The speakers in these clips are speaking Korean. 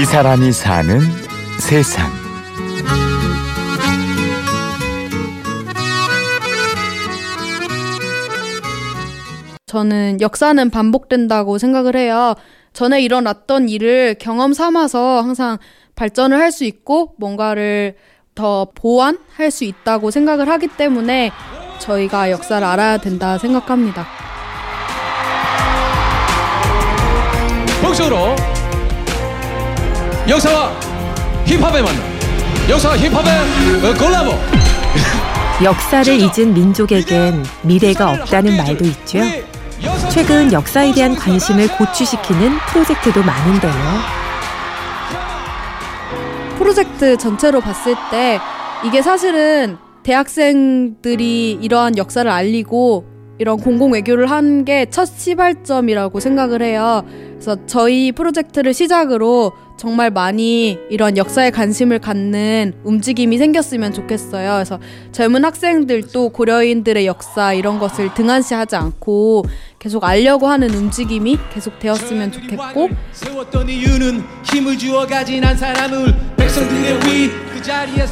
이 사람이 사는 세상. 저는 역사는 반복된다고 생각을 해요. 전에 일어났던 일을 경험 삼아서 항상 발전을 할 수 있고 뭔가를 더 보완할 수 있다고 생각을 하기 때문에 저희가 역사를 알아야 된다 생각합니다. 본격적으로 역사와 힙합의 만남 역사와 힙합의 콜라보 역사를 잊은 민족에겐 미래가 없다는 말도 있죠. 최근 역사에 대한 관심을 고취시키는 프로젝트도 많은데요. 프로젝트 전체로 봤을 때 이게 사실은 대학생들이 이러한 역사를 알리고 이런 공공 외교를 한 게 첫 시발점이라고 생각을 해요. 그래서 저희 프로젝트를 시작으로 정말 많이 이런 역사에 관심을 갖는 움직임이 생겼으면 좋겠어요. 그래서 젊은 학생들도 고려인들의 역사 이런 것을 등한시하지 않고 계속 알려고 하는 움직임이 계속 되었으면 좋겠고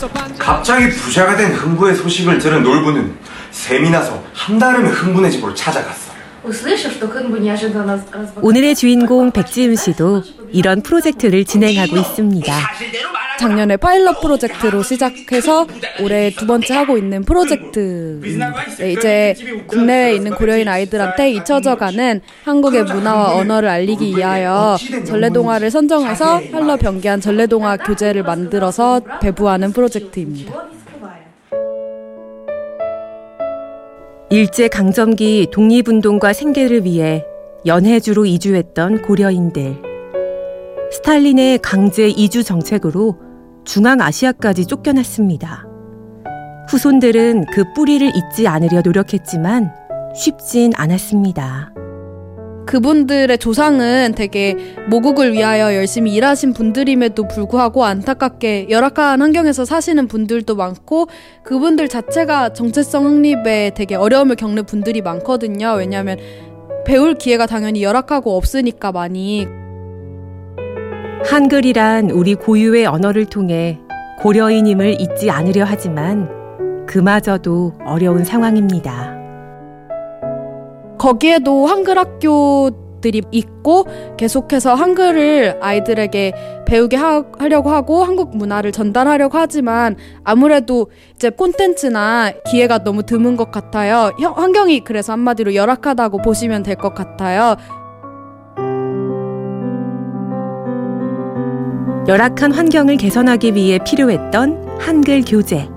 반장 갑자기 부자가 된 흥부의 소식을 들은 놀부는 셈이 나서 한달음에 흥분의 집으로 찾아갔어 오늘의 주인공 백지은 씨도 이런 프로젝트를 진행하고 네. 있습니다. 작년에 파일럿 프로젝트로 시작해서 올해 두 번째 하고 있는 프로젝트. 네, 이제 국내에 있는 고려인 아이들한테 잊혀져가는 한국의 문화와 언어를 알리기 위하여 전래동화를 선정해서 할러 변기한 전래동화 교재를 만들어서 배부하는 프로젝트입니다. 일제 강점기 독립운동과 생계를 위해 연해주로 이주했던 고려인들. 스탈린의 강제 이주 정책으로 중앙아시아까지 쫓겨났습니다. 후손들은 그 뿌리를 잊지 않으려 노력했지만 쉽진 않았습니다. 그분들의 조상은 되게 모국을 위하여 열심히 일하신 분들임에도 불구하고 안타깝게 열악한 환경에서 사시는 분들도 많고 그분들 자체가 정체성 확립에 되게 어려움을 겪는 분들이 많거든요. 왜냐하면 배울 기회가 당연히 열악하고 없으니까 많이 한글이란 우리 고유의 언어를 통해 고려인임을 잊지 않으려 하지만 그마저도 어려운 상황입니다. 거기에도 한글 학교들이 있고 계속해서 한글을 아이들에게 배우게 하, 하려고 하고 한국 문화를 전달하려고 하지만 아무래도 이제 콘텐츠나 기회가 너무 드문 것 같아요. 형- 환경이 그래서 한마디로 열악하다고 보시면 될 것 같아요. 열악한 환경을 개선하기 위해 필요했던 한글 교재.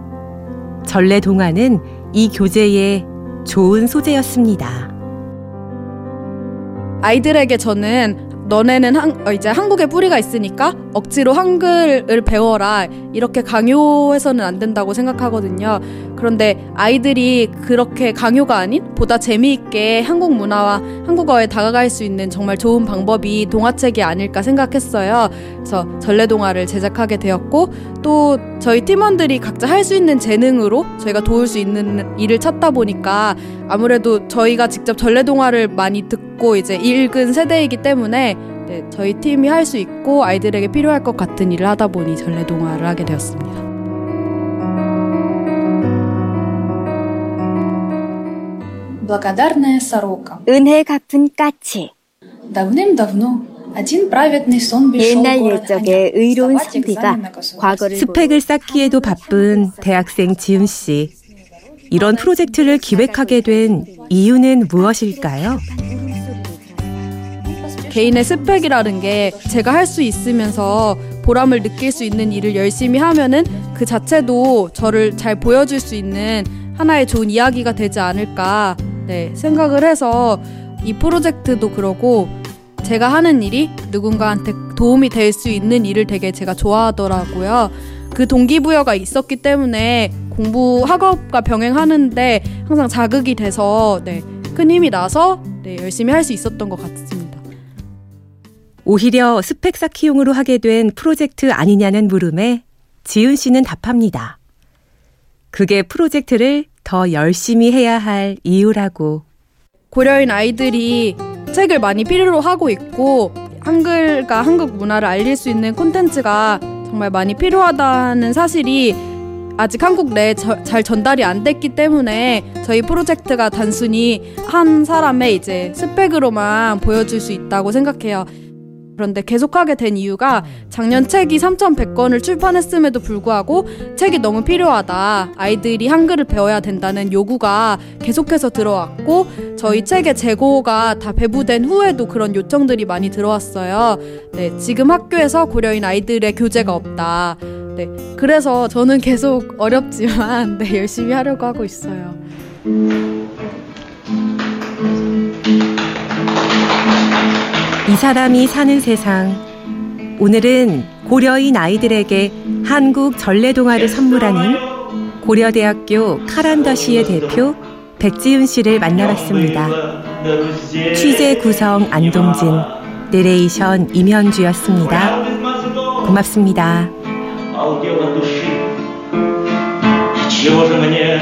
전래 동화는 이 교재의 좋은 소재였습니다. 아이들에게 저는 너네는 한, 어, 이제 한국에 뿌리가 있으니까 억지로 한글을 배워라 이렇게 강요해서는 안 된다고 생각하거든요. 그런데 아이들이 그렇게 강요가 아닌 보다 재미있게 한국 문화와 한국어에 다가갈 수 있는 정말 좋은 방법이 동화책이 아닐까 생각했어요. 그래서 전래동화를 제작하게 되었고 또 저희 팀원들이 각자 할 수 있는 재능으로 저희가 도울 수 있는 일을 찾다 보니까 아무래도 저희가 직접 전래동화를 많이 듣고 이제 읽은 세대이기 때문에 네, 저희 팀이 할 수 있고 아이들에게 필요할 것 같은 일을 하다 보니 전래동화를 하게 되었습니다. Благодарная сорока. 은혜 갚은 까치. Давным-давно один праведный сон бешел 옛날 город 옛적의 Аня 의로운 сдавать 선비가 экзамен на государство. 과거를 스펙을 쌓기에도 바쁜 대학생 지은 씨. 이런 프로젝트를 기획하게 된 이유는 무엇일까요? 개인의 스펙이라는 게 제가 할 수 있으면서 보람을 느낄 수 있는 일을 열심히 하면은 그 자체도 저를 잘 보여줄 수 있는 하나의 좋은 이야기가 되지 않을까 네, 생각을 해서 이 프로젝트도 그러고 제가 하는 일이 누군가한테 도움이 될 수 있는 일을 되게 제가 좋아하더라고요. 그 동기부여가 있었기 때문에 공부 학업과 병행하는데 항상 자극이 돼서 네, 큰 힘이 나서 네, 열심히 할 수 있었던 것 같습니다. 오히려 스펙 쌓기용으로 하게 된 프로젝트 아니냐는 물음에 지은 씨는 답합니다. 그게 프로젝트를 더 열심히 해야 할 이유라고. 고려인 아이들이 책을 많이 필요로 하고 있고 한글과 한국 문화를 알릴 수 있는 콘텐츠가 정말 많이 필요하다는 사실이 아직 한국 내에 저, 잘 전달이 안 됐기 때문에 저희 프로젝트가 단순히 한 사람의 이제 스펙으로만 보여줄 수 있다고 생각해요. 그런데 계속하게 된 이유가 작년 책이 3,100권을 출판했음에도 불구하고 책이 너무 필요하다. 아이들이 한글을 배워야 된다는 요구가 계속해서 들어왔고 저희 책의 재고가 다 배부된 후에도 그런 요청들이 많이 들어왔어요. 네, 지금 학교에서 고려인 아이들의 교재가 없다. 네, 그래서 저는 계속 어렵지만 네, 열심히 하려고 하고 있어요. 이 사람이 사는 세상. 오늘은 고려인 아이들에게 한국 전래동화를 선물하는 고려대학교 카란더시의 대표 백지윤 씨를 만나봤습니다. 취재 구성 안동진, 내레이션 임현주였습니다. 고맙습니다. Чего же мне